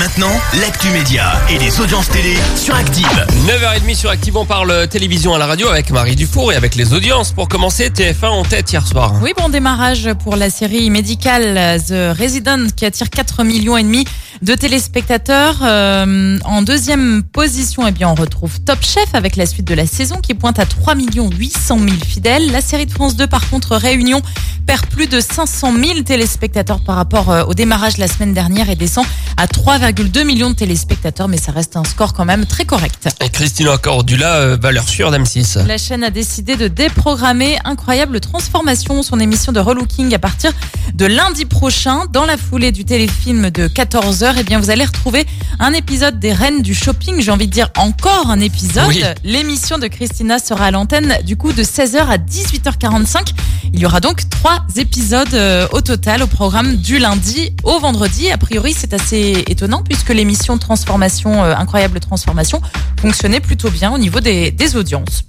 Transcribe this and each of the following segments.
Maintenant, l'actu média et les audiences télé sur Active. 9h30 sur Active, on parle télévision à la radio avec Marie Dufour et avec les audiences. Pour commencer, TF1 en tête hier soir. Oui, bon démarrage pour la série médicale The Resident qui attire 4 millions et demi de téléspectateurs. Euh, en deuxième position, eh bien, on retrouve Top Chef avec la suite de la saison qui pointe à 3 800 000 fidèles. La série de France 2, par contre, Réunion perd plus de 500 000 téléspectateurs par rapport euh, au démarrage la semaine dernière et descend à 3,2 millions de téléspectateurs, mais ça reste un score quand même très correct. Et Christina Cordula, euh, valeur sûre d'M6. La chaîne a décidé de déprogrammer Incroyable Transformation, son émission de relooking à partir de lundi prochain. Dans la foulée du téléfilm de 14h, eh bien, vous allez retrouver un épisode des Reines du Shopping. J'ai envie de dire encore un épisode. Oui. L'émission de Christina sera à l'antenne du coup de 16h à 18h45. Il y aura donc trois épisodes euh, au total au programme du lundi au vendredi. A priori, c'est assez étonnant puisque l'émission Transformation, euh, Incroyable Transformation, fonctionnait plutôt bien au niveau des, des audiences.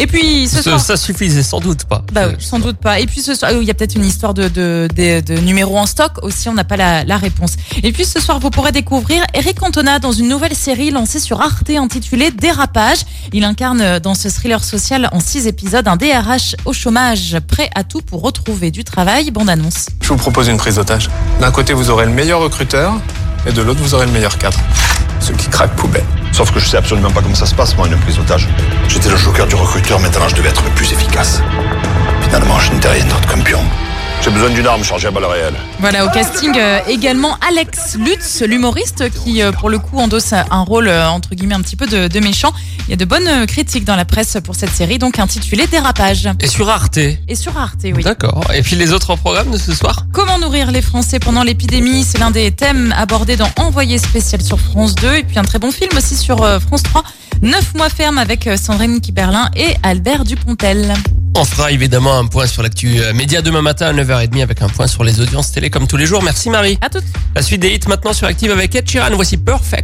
Et puis ce Ça, soir. ça suffisait sans doute pas. Bah oui, sans doute pas. Et puis ce soir, il y a peut-être une histoire de, de, de, de numéros en stock aussi, on n'a pas la, la réponse. Et puis ce soir, vous pourrez découvrir Eric Cantona dans une nouvelle série lancée sur Arte intitulée Dérapage. Il incarne euh, dans ce thriller social en six épisodes un DRH au chômage, prêt à tout pour retrouver du travail. Bande annonce. Je vous propose une prise d'otage. D'un côté, vous aurez le meilleur recruteur, et de l'autre, vous aurez le meilleur cadre. Ceux qui craquent poubelle. Sauf que je sais absolument pas comment ça se passe, moi, une prise d'otage. J'étais le joker du recruteur, maintenant je devais être le plus efficace. Finalement, je n'étais rien d'autre qu'un pion. J'ai besoin d'une arme chargée à balles réelles. Voilà, au casting euh, également Alex Lutz, l'humoriste qui euh, pour le coup endosse un rôle euh, entre guillemets un petit peu de, de méchant. Il y a de bonnes critiques dans la presse pour cette série, donc intitulée Dérapage. Et sur Arte. Et sur Arte, oui. D'accord. Et puis les autres programmes de ce soir? Comment nourrir les Français pendant l'épidémie? C'est l'un des thèmes abordés dans Envoyé spécial sur France 2. Et puis un très bon film aussi sur euh, France 3. 9 mois ferme avec euh, Sandrine Kiberlin et Albert Dupontel. On fera évidemment un point sur l'actu euh, média demain matin à 9h30 avec un point sur les audiences télé comme tous les jours. Merci Marie. À toutes. La suite des hits maintenant sur Active avec Ed Sheeran. Voici Perfect.